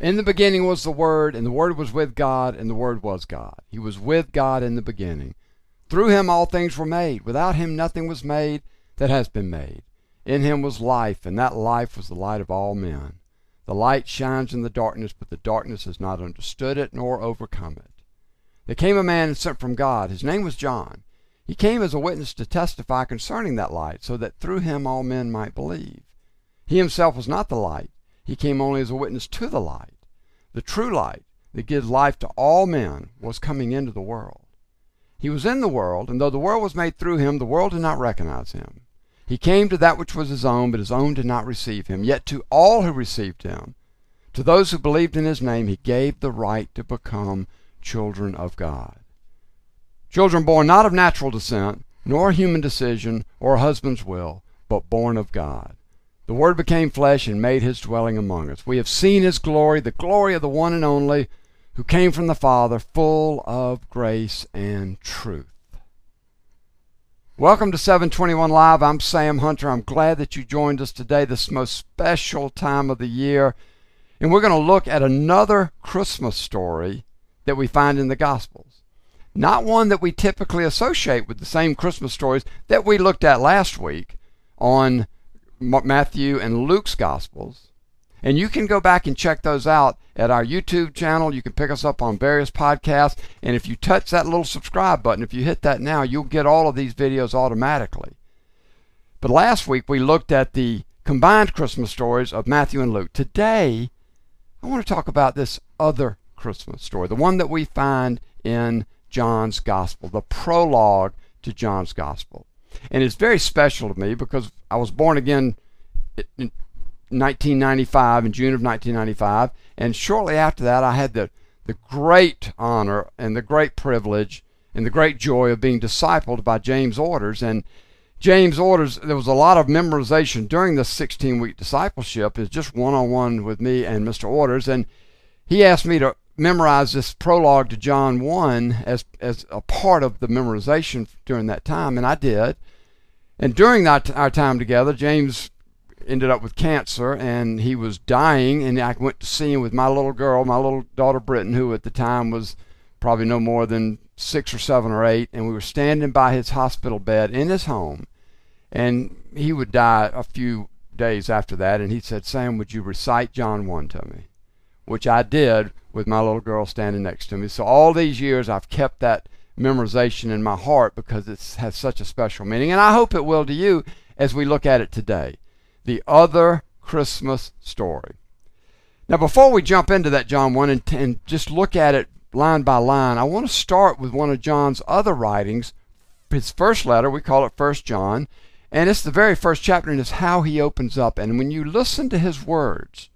In the beginning was the Word, and the Word was with God, and the Word was God. He was with God in the beginning. Through him all things were made. Without him nothing was made that has been made. In him was life, and that life was the light of all men. The light shines in the darkness, but the darkness has not understood it nor overcome it. There came a man sent from God. His name was John. He came as a witness to testify concerning that light, so that through him all men might believe. He himself was not the light, he came only as a witness to the light. The true light that gives life to all men was coming into the world. He was in the world, and though the world was made through him, the world did not recognize him. He came to that which was his own, but his own did not receive him. Yet to all who received him, to those who believed in his name, he gave the right to become children of God. Children born not of natural descent, nor human decision or a husband's will, but born of God. The Word became flesh and made his dwelling among us. We have seen his glory, the glory of the one and only, who came from the Father, full of grace and truth. Welcome to 721 Live. I'm Sam Hunter. I'm glad that you joined us today, this most special time of the year. And we're going to look at another Christmas story that we find in the Gospels. Not one that we typically associate with the same Christmas stories that we looked at last week on Matthew and Luke's Gospels. And you can go back and check those out at our YouTube channel. You can pick us up on various podcasts. And if you touch that little subscribe button, if you hit that now, you'll get all of these videos automatically. But last week we looked at the combined Christmas stories of Matthew and Luke. Today, I want to talk about this other Christmas story, the one that we find in John's Gospel, the prologue to John's Gospel. And it's very special to me because I was born again in 1995, in June of 1995, and shortly after that, I had the, the great honor and the great privilege and the great joy of being discipled by James Orders. And James Orders, there was a lot of memorization during this 16 week discipleship, is just one on one with me and Mr. Orders. And he asked me to memorize this prologue to John 1 as, as a part of the memorization during that time, and I did. And during that, our time together, James ended up with cancer and he was dying and I went to see him with my little girl, my little daughter Britton, who at the time was probably no more than six or seven or eight, and we were standing by his hospital bed in his home, and he would die a few days after that, and he said, Sam, would you recite John 1 to me? Which I did with my little girl standing next to me. So all these years I've kept that memorization in my heart because it has such a special meaning, and I hope it will to you as we look at it today the other Christmas story. Now, before we jump into that John 1 and, and just look at it line by line, I want to start with one of John's other writings. His first letter, we call it First John, and it's the very first chapter, and it's how he opens up. And when you listen to his words,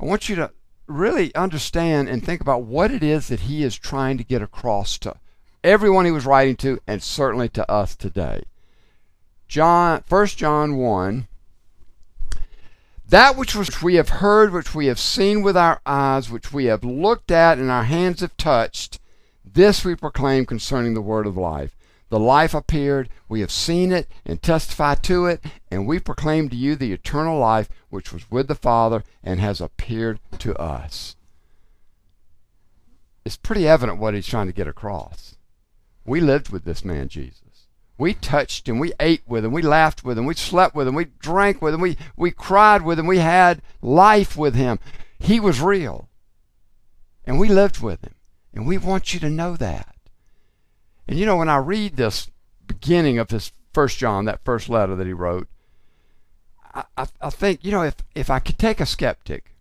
I want you to really understand and think about what it is that he is trying to get across to everyone he was writing to, and certainly to us today. John, 1 John 1, that which we have heard, which we have seen with our eyes, which we have looked at and our hands have touched, this we proclaim concerning the word of life. The life appeared, we have seen it and testify to it, and we proclaim to you the eternal life which was with the Father and has appeared to us. It's pretty evident what he's trying to get across. We lived with this man, Jesus. We touched him. We ate with him. We laughed with him. We slept with him. We drank with him. We, we cried with him. We had life with him. He was real. And we lived with him. And we want you to know that. And you know, when I read this beginning of his first John, that first letter that he wrote, I, I, I think, you know, if, if I could take a skeptic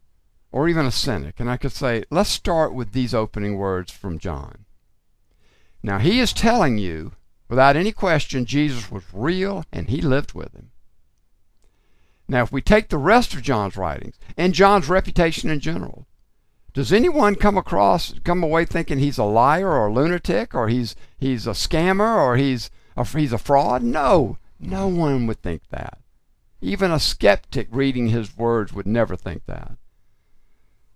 or even a cynic and I could say, let's start with these opening words from John. Now, he is telling you Without any question, Jesus was real and he lived with him. Now, if we take the rest of John's writings and John's reputation in general, does anyone come across, come away thinking he's a liar or a lunatic or he's he's a scammer or he's a, he's a fraud? No, no mm. one would think that. Even a skeptic reading his words would never think that.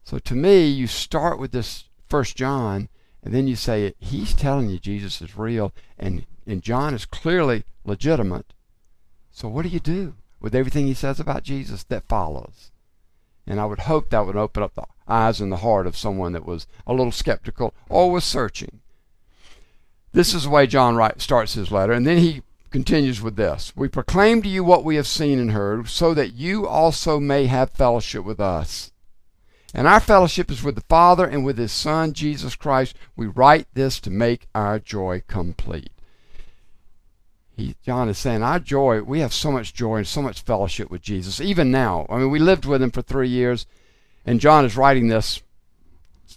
So to me, you start with this First John, and then you say he's telling you Jesus is real, and and John is clearly legitimate. So what do you do with everything he says about Jesus that follows? And I would hope that would open up the eyes and the heart of someone that was a little skeptical or was searching. This is the way John Wright starts his letter, and then he continues with this We proclaim to you what we have seen and heard, so that you also may have fellowship with us. And our fellowship is with the Father and with His Son, Jesus Christ. We write this to make our joy complete. He, John is saying, Our joy, we have so much joy and so much fellowship with Jesus, even now. I mean, we lived with Him for three years, and John is writing this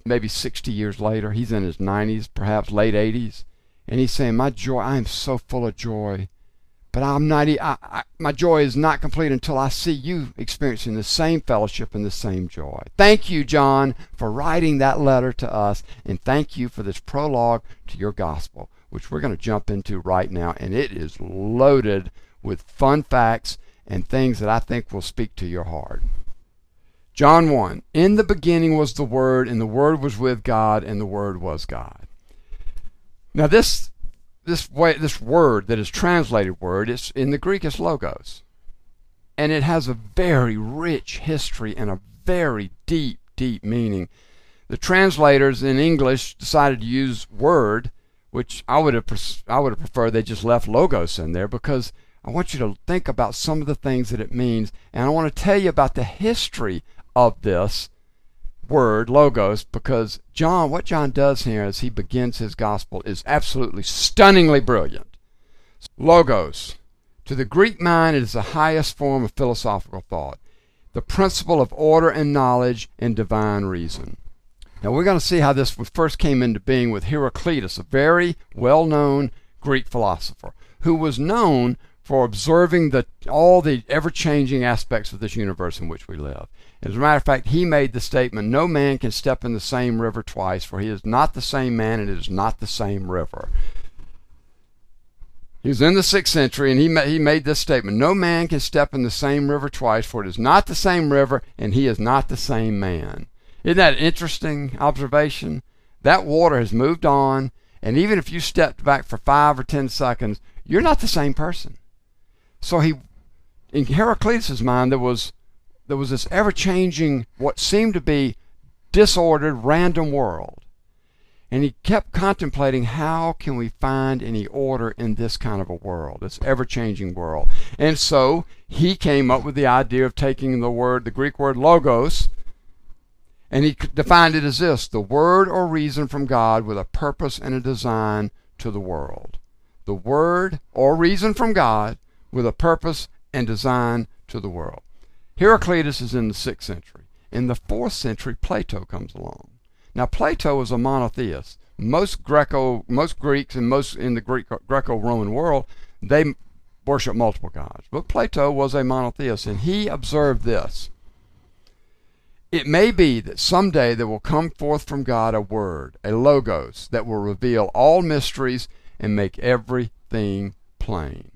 maybe 60 years later. He's in his 90s, perhaps late 80s. And he's saying, My joy, I am so full of joy. But I'm not, I, I, my joy is not complete until I see you experiencing the same fellowship and the same joy. Thank you, John, for writing that letter to us. And thank you for this prologue to your gospel, which we're going to jump into right now. And it is loaded with fun facts and things that I think will speak to your heart. John 1 In the beginning was the Word, and the Word was with God, and the Word was God. Now this this way this word that is translated word is in the Greek is logos. And it has a very rich history and a very deep, deep meaning. The translators in English decided to use word, which I would have I would have preferred they just left logos in there because I want you to think about some of the things that it means, and I want to tell you about the history of this word, logos, because John, what John does here as he begins his gospel is absolutely stunningly brilliant. Logos. To the Greek mind, it is the highest form of philosophical thought, the principle of order and knowledge and divine reason. Now, we're going to see how this first came into being with Heraclitus, a very well known Greek philosopher, who was known for observing the, all the ever changing aspects of this universe in which we live. As a matter of fact, he made the statement no man can step in the same river twice, for he is not the same man and it is not the same river. He was in the sixth century and he, ma- he made this statement No man can step in the same river twice, for it is not the same river and he is not the same man. Isn't that an interesting observation? That water has moved on, and even if you stepped back for five or ten seconds, you're not the same person. So he, in Heraclitus' mind, there was there was this ever changing, what seemed to be disordered, random world. And he kept contemplating how can we find any order in this kind of a world, this ever changing world. And so he came up with the idea of taking the word, the Greek word logos, and he defined it as this the word or reason from God with a purpose and a design to the world. The word or reason from God with a purpose and design to the world. Heraclitus is in the sixth century. In the fourth century, Plato comes along. Now, Plato was a monotheist. Most Greco, most Greeks, and most in the Greek Greco-Roman world, they worship multiple gods. But Plato was a monotheist, and he observed this. It may be that someday there will come forth from God a word, a logos, that will reveal all mysteries and make everything plain.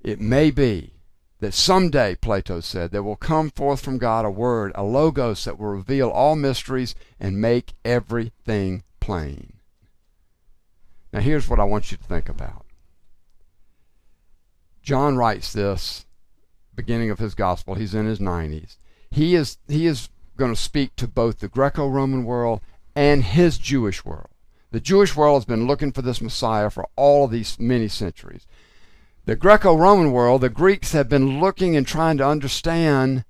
It may be that someday, Plato said, there will come forth from God a word, a logos that will reveal all mysteries and make everything plain. Now, here's what I want you to think about. John writes this beginning of his gospel. He's in his 90s. He is he is going to speak to both the Greco-Roman world and his Jewish world. The Jewish world has been looking for this Messiah for all of these many centuries the Greco Roman world, the Greeks have been looking and trying to understand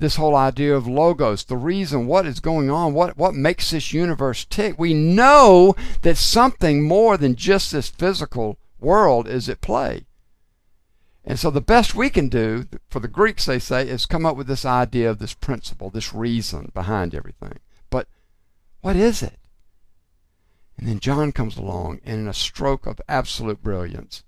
this whole idea of logos, the reason, what is going on, what, what makes this universe tick. We know that something more than just this physical world is at play. And so the best we can do, for the Greeks, they say, is come up with this idea of this principle, this reason behind everything. But what is it? And then John comes along, and in a stroke of absolute brilliance,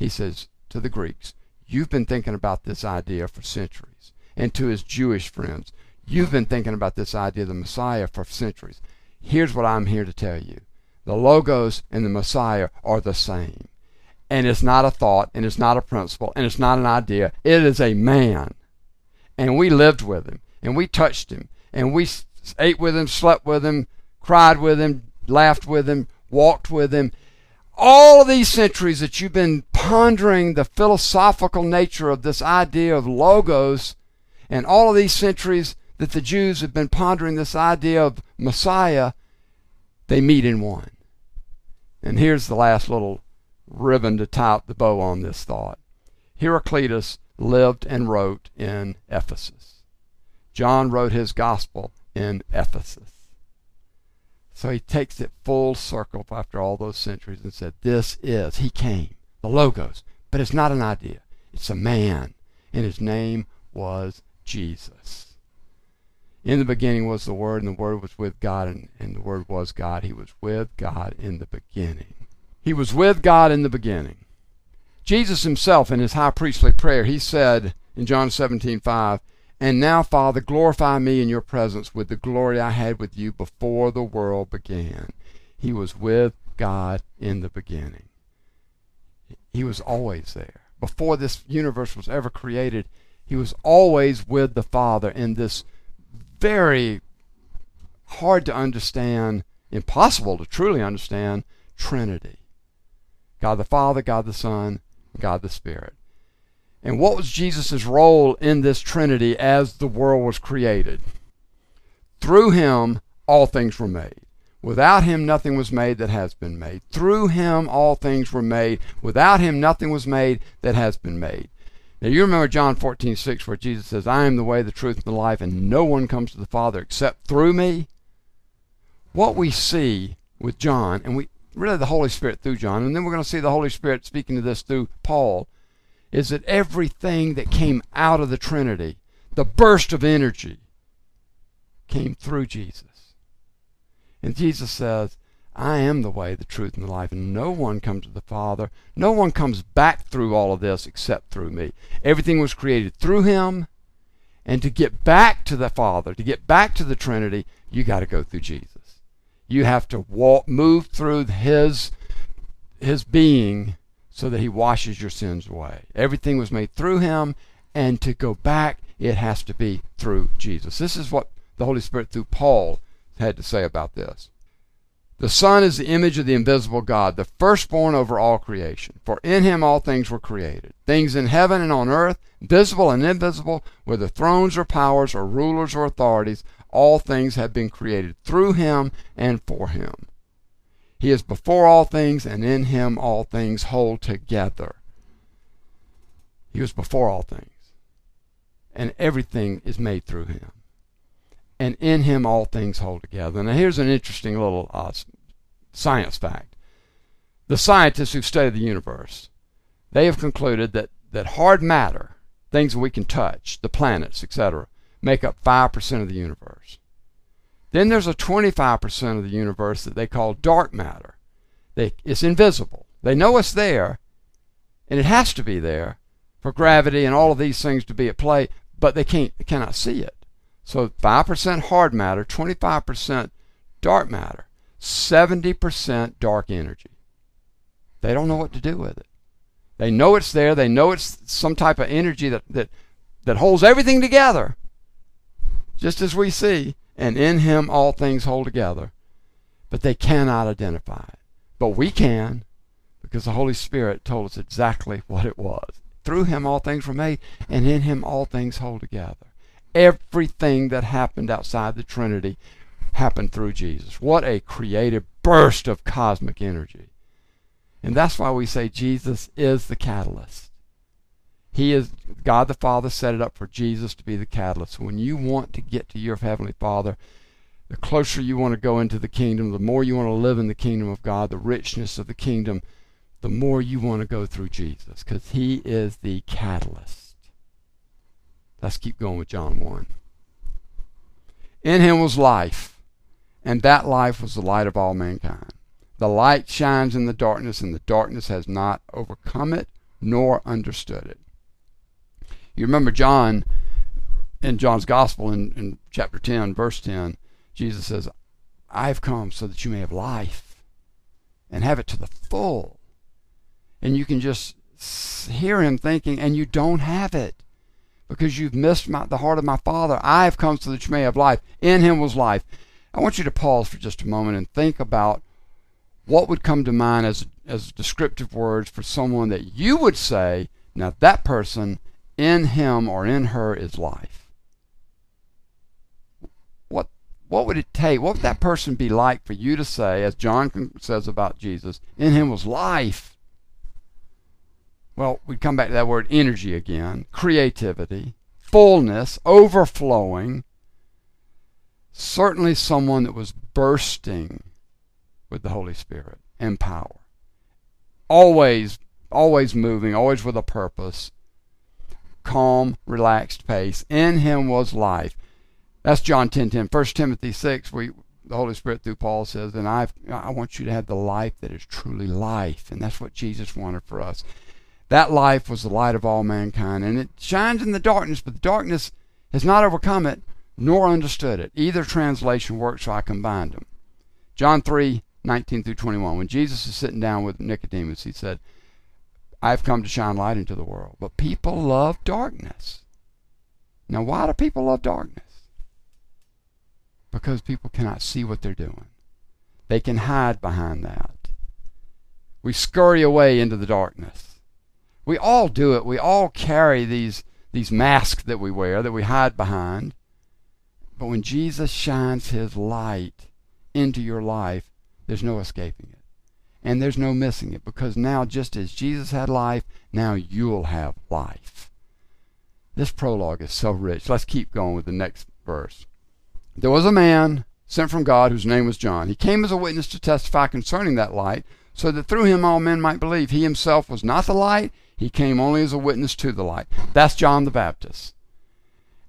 he says to the Greeks, You've been thinking about this idea for centuries. And to his Jewish friends, You've been thinking about this idea of the Messiah for centuries. Here's what I'm here to tell you the Logos and the Messiah are the same. And it's not a thought, and it's not a principle, and it's not an idea. It is a man. And we lived with him, and we touched him, and we ate with him, slept with him, cried with him, laughed with him, walked with him, all of these centuries that you've been pondering the philosophical nature of this idea of logos And all of these centuries that the Jews have been pondering this idea of Messiah, they meet in one. And here's the last little ribbon to tie up the bow on this thought. Heraclitus lived and wrote in Ephesus. John wrote his gospel in Ephesus. So he takes it full circle after all those centuries and said, This is, he came, the Logos, but it's not an idea, it's a man, and his name was Jesus. In the beginning was the Word, and the Word was with God, and, and the Word was God. He was with God in the beginning. He was with God in the beginning. Jesus himself, in his high priestly prayer, he said in John 17, 5, And now, Father, glorify me in your presence with the glory I had with you before the world began. He was with God in the beginning. He was always there. Before this universe was ever created, he was always with the Father in this very hard to understand, impossible to truly understand Trinity God the Father, God the Son, God the Spirit. And what was Jesus' role in this Trinity as the world was created? Through him, all things were made. Without him, nothing was made that has been made. Through him, all things were made. Without him, nothing was made that has been made. Now, you remember John 14, 6, where Jesus says, I am the way, the truth, and the life, and no one comes to the Father except through me. What we see with John, and we really the Holy Spirit through John, and then we're going to see the Holy Spirit speaking to this through Paul, is that everything that came out of the Trinity, the burst of energy, came through Jesus. And Jesus says, I am the way, the truth, and the life, and no one comes to the Father. No one comes back through all of this except through me. Everything was created through him. And to get back to the Father, to get back to the Trinity, you got to go through Jesus. You have to walk, move through his, his being so that he washes your sins away. Everything was made through him, and to go back, it has to be through Jesus. This is what the Holy Spirit through Paul had to say about this. The Son is the image of the invisible God, the firstborn over all creation. For in him all things were created, things in heaven and on earth, visible and invisible, whether thrones or powers or rulers or authorities, all things have been created through him and for him. He is before all things, and in him all things hold together. He was before all things, and everything is made through him and in him all things hold together. Now, here's an interesting little uh, science fact. The scientists who've studied the universe, they have concluded that, that hard matter, things we can touch, the planets, etc., make up 5% of the universe. Then there's a 25% of the universe that they call dark matter. They, it's invisible. They know it's there, and it has to be there for gravity and all of these things to be at play, but they can't cannot see it. So 5% hard matter, 25% dark matter, 70% dark energy. They don't know what to do with it. They know it's there. They know it's some type of energy that, that, that holds everything together, just as we see. And in him all things hold together. But they cannot identify it. But we can, because the Holy Spirit told us exactly what it was. Through him all things were made, and in him all things hold together everything that happened outside the Trinity happened through Jesus. What a creative burst of cosmic energy. And that's why we say Jesus is the catalyst. He is God the Father set it up for Jesus to be the catalyst. When you want to get to your heavenly Father, the closer you want to go into the kingdom, the more you want to live in the kingdom of God, the richness of the kingdom, the more you want to go through Jesus because he is the catalyst. Let's keep going with John 1. In him was life, and that life was the light of all mankind. The light shines in the darkness, and the darkness has not overcome it nor understood it. You remember John in John's Gospel in, in chapter 10, verse 10, Jesus says, I've come so that you may have life and have it to the full. And you can just hear him thinking, and you don't have it because you've missed my, the heart of my Father. I have come so that you may have life. In him was life. I want you to pause for just a moment and think about what would come to mind as, as descriptive words for someone that you would say, now that person in him or in her is life. what what would it take? What would that person be like for you to say, as John says about Jesus, in him was life? Well, we come back to that word energy again creativity, fullness, overflowing. Certainly someone that was bursting with the Holy Spirit and power. Always, always moving, always with a purpose. Calm, relaxed pace. In him was life. That's John 10 10. 1 Timothy 6, we, the Holy Spirit through Paul says, and i I want you to have the life that is truly life. And that's what Jesus wanted for us. That life was the light of all mankind, and it shines in the darkness, but the darkness has not overcome it nor understood it. Either translation works, so I combined them. John 3 19 through 21. When Jesus is sitting down with Nicodemus, he said, I've come to shine light into the world, but people love darkness. Now, why do people love darkness? Because people cannot see what they're doing. They can hide behind that. We scurry away into the darkness. We all do it. We all carry these, these masks that we wear that we hide behind. But when Jesus shines his light into your life, there's no escaping it. And there's no missing it because now, just as Jesus had life, now you'll have life. This prologue is so rich. Let's keep going with the next verse. There was a man sent from God whose name was John. He came as a witness to testify concerning that light, so that through him all men might believe. He himself was not the light, he came only as a witness to the light. That's John the Baptist.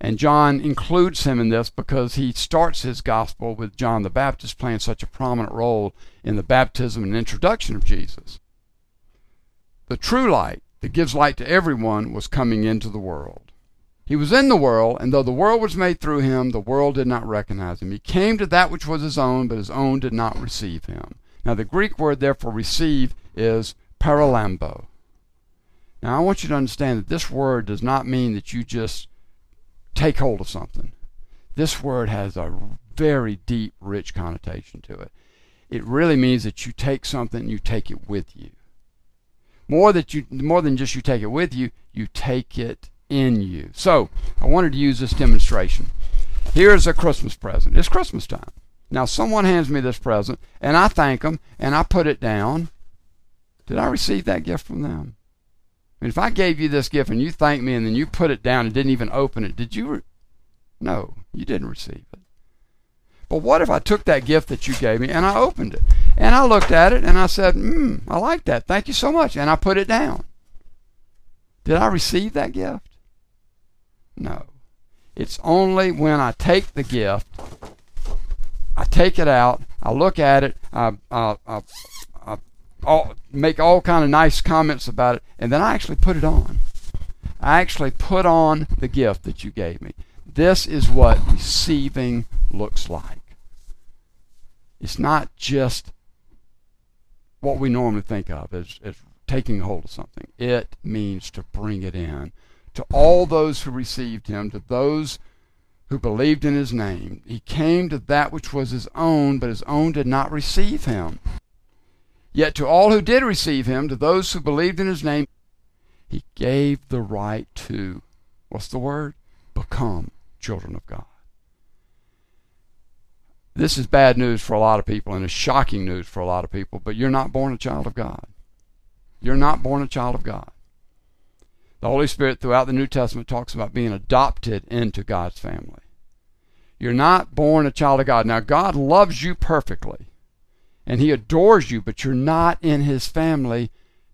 And John includes him in this because he starts his gospel with John the Baptist playing such a prominent role in the baptism and introduction of Jesus. The true light that gives light to everyone was coming into the world. He was in the world, and though the world was made through him, the world did not recognize him. He came to that which was his own, but his own did not receive him. Now, the Greek word there for receive is paralambo. Now, I want you to understand that this word does not mean that you just take hold of something. This word has a very deep, rich connotation to it. It really means that you take something and you take it with you. More that you more than just you take it with you, you take it in you. So, I wanted to use this demonstration. Here's a Christmas present. It's Christmas time. Now, someone hands me this present, and I thank them, and I put it down. Did I receive that gift from them? Mean, if I gave you this gift and you thanked me and then you put it down and didn't even open it, did you? Re- no, you didn't receive it. But what if I took that gift that you gave me and I opened it and I looked at it and I said, hmm, I like that. Thank you so much. And I put it down. Did I receive that gift? No. It's only when I take the gift, I take it out, I look at it, I, I, I all, make all kind of nice comments about it, and then I actually put it on. I actually put on the gift that you gave me. This is what receiving looks like. It's not just what we normally think of as, as taking hold of something. It means to bring it in to all those who received him, to those who believed in his name. He came to that which was his own, but his own did not receive him. Yet to all who did receive him, to those who believed in his name, he gave the right to, what's the word? Become children of God. This is bad news for a lot of people and it's shocking news for a lot of people, but you're not born a child of God. You're not born a child of God. The Holy Spirit throughout the New Testament talks about being adopted into God's family. You're not born a child of God. Now, God loves you perfectly and he adores you, but you're not in his family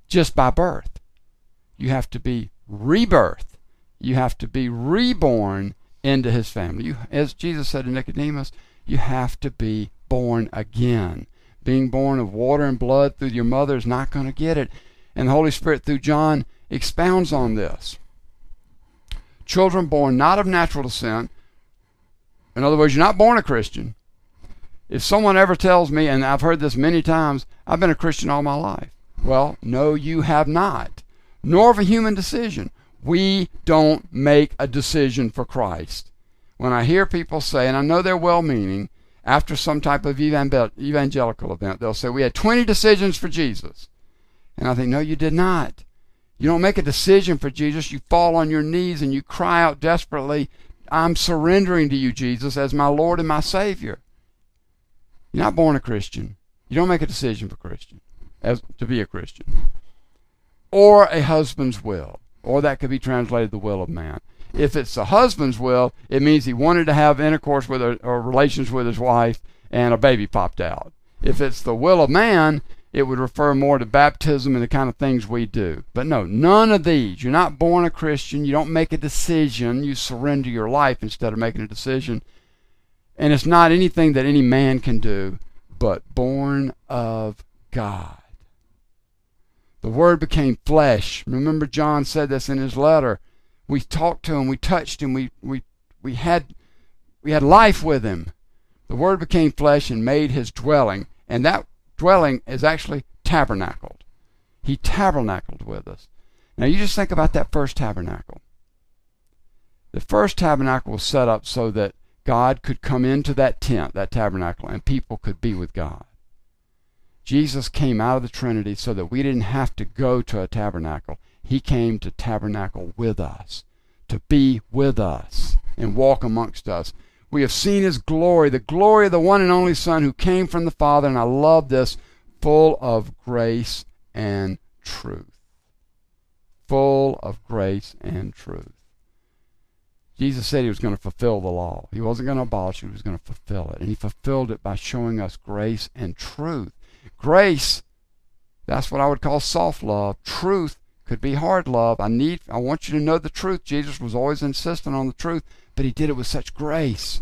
just by birth. You have to be rebirth. You have to be reborn into his family. You, as Jesus said to Nicodemus, you have to be born again. Being born of water and blood through your mother is not going to get it. And the Holy Spirit through John expounds on this. Children born not of natural descent, in other words, you're not born a Christian, if someone ever tells me, and I've heard this many times, I've been a Christian all my life. Well, no, you have not. Nor of a human decision. We don't make a decision for Christ. When I hear people say, and I know they're well meaning, after some type of evangelical event, they'll say, We had 20 decisions for Jesus. And I think, No, you did not. You don't make a decision for Jesus. You fall on your knees and you cry out desperately I'm surrendering to you, Jesus, as my Lord and my Savior. You're not born a Christian. You don't make a decision for Christian as to be a Christian. Or a husband's will. Or that could be translated the will of man. If it's the husband's will, it means he wanted to have intercourse with her, or relations with his wife and a baby popped out. If it's the will of man, it would refer more to baptism and the kind of things we do. But no, none of these. You're not born a Christian. You don't make a decision. You surrender your life instead of making a decision. And it's not anything that any man can do, but born of God. The Word became flesh. Remember, John said this in his letter. We talked to him, we touched him, we, we, we, had, we had life with him. The Word became flesh and made his dwelling. And that dwelling is actually tabernacled. He tabernacled with us. Now you just think about that first tabernacle. The first tabernacle was set up so that God could come into that tent, that tabernacle, and people could be with God. Jesus came out of the Trinity so that we didn't have to go to a tabernacle. He came to tabernacle with us, to be with us, and walk amongst us. We have seen his glory, the glory of the one and only Son who came from the Father, and I love this, full of grace and truth. Full of grace and truth. Jesus said he was going to fulfill the law. He wasn't going to abolish it, he was going to fulfill it. And he fulfilled it by showing us grace and truth. Grace, that's what I would call soft love. Truth could be hard love. I need I want you to know the truth. Jesus was always insistent on the truth but he did it with such grace.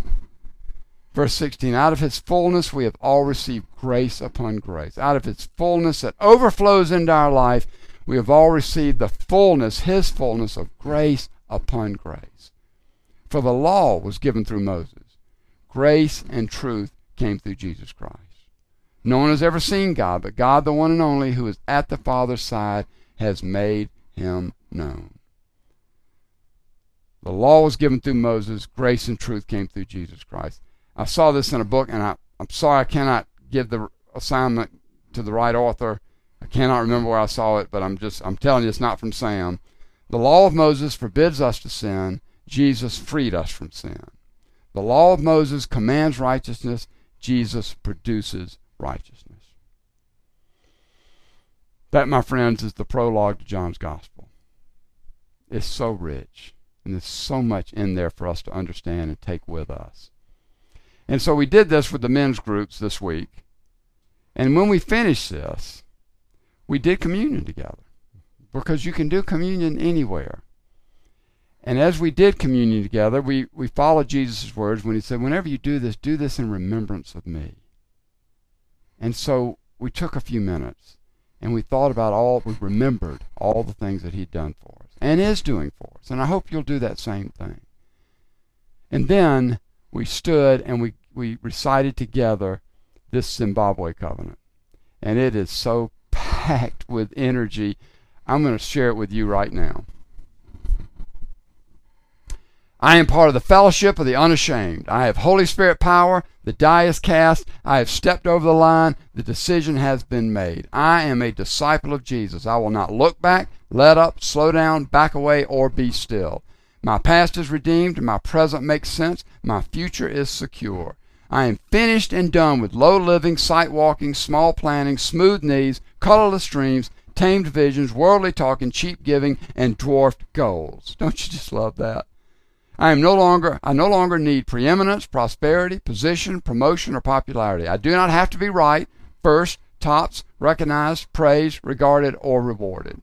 Verse 16 Out of his fullness we have all received grace upon grace. Out of his fullness that overflows into our life, we have all received the fullness, his fullness of grace upon grace. For the law was given through Moses, grace and truth came through Jesus Christ. No one has ever seen God, but God, the one and only, who is at the Father's side, has made him known. The law was given through Moses, grace and truth came through Jesus Christ. I saw this in a book, and I, I'm sorry I cannot give the assignment to the right author. I cannot remember where I saw it, but I'm just I'm telling you it's not from Sam. The law of Moses forbids us to sin. Jesus freed us from sin. The law of Moses commands righteousness. Jesus produces righteousness. That, my friends, is the prologue to John's Gospel. It's so rich. And there's so much in there for us to understand and take with us. And so we did this with the men's groups this week. And when we finished this, we did communion together. Because you can do communion anywhere. And as we did communion together, we, we followed Jesus' words when he said, Whenever you do this, do this in remembrance of me. And so we took a few minutes and we thought about all, we remembered all the things that he'd done for us and is doing for us. And I hope you'll do that same thing. And then we stood and we, we recited together this Zimbabwe covenant. And it is so packed with energy. I'm going to share it with you right now. I am part of the fellowship of the unashamed. I have Holy Spirit power. The die is cast. I have stepped over the line. The decision has been made. I am a disciple of Jesus. I will not look back, let up, slow down, back away, or be still. My past is redeemed. My present makes sense. My future is secure. I am finished and done with low living, sight walking, small planning, smooth knees, colorless dreams, tamed visions, worldly talking, cheap giving, and dwarfed goals. Don't you just love that? I am no longer I no longer need preeminence, prosperity, position, promotion, or popularity. I do not have to be right, first, tops, recognized, praised, regarded, or rewarded.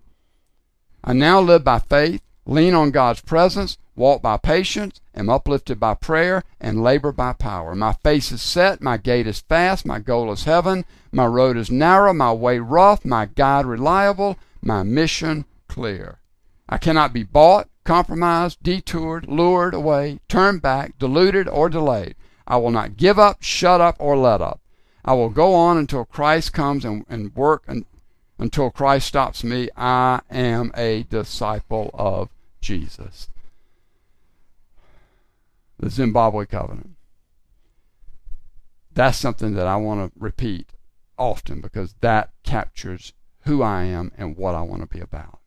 I now live by faith, lean on God's presence, walk by patience, am uplifted by prayer, and labor by power. My face is set, my gait is fast, my goal is heaven, my road is narrow, my way rough, my guide reliable, my mission clear. I cannot be bought, compromised, detoured, lured away, turned back, deluded, or delayed. I will not give up, shut up, or let up. I will go on until Christ comes and, and work and, until Christ stops me. I am a disciple of Jesus. The Zimbabwe covenant. That's something that I want to repeat often because that captures who I am and what I want to be about.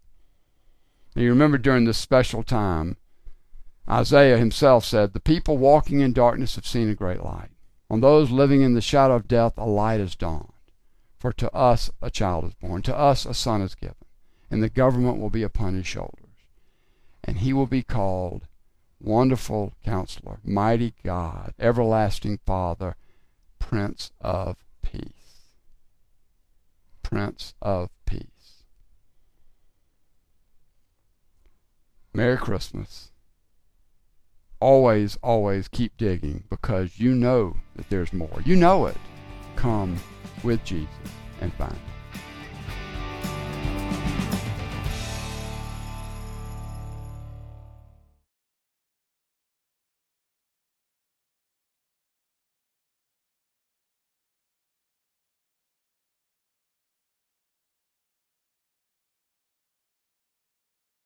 Now, you remember during this special time, Isaiah himself said, The people walking in darkness have seen a great light. On those living in the shadow of death, a light has dawned. For to us a child is born, to us a son is given, and the government will be upon his shoulders. And he will be called Wonderful Counselor, Mighty God, Everlasting Father, Prince of Peace. Prince of Peace. Merry Christmas. Always, always keep digging because you know that there's more. You know it. Come with Jesus and find it.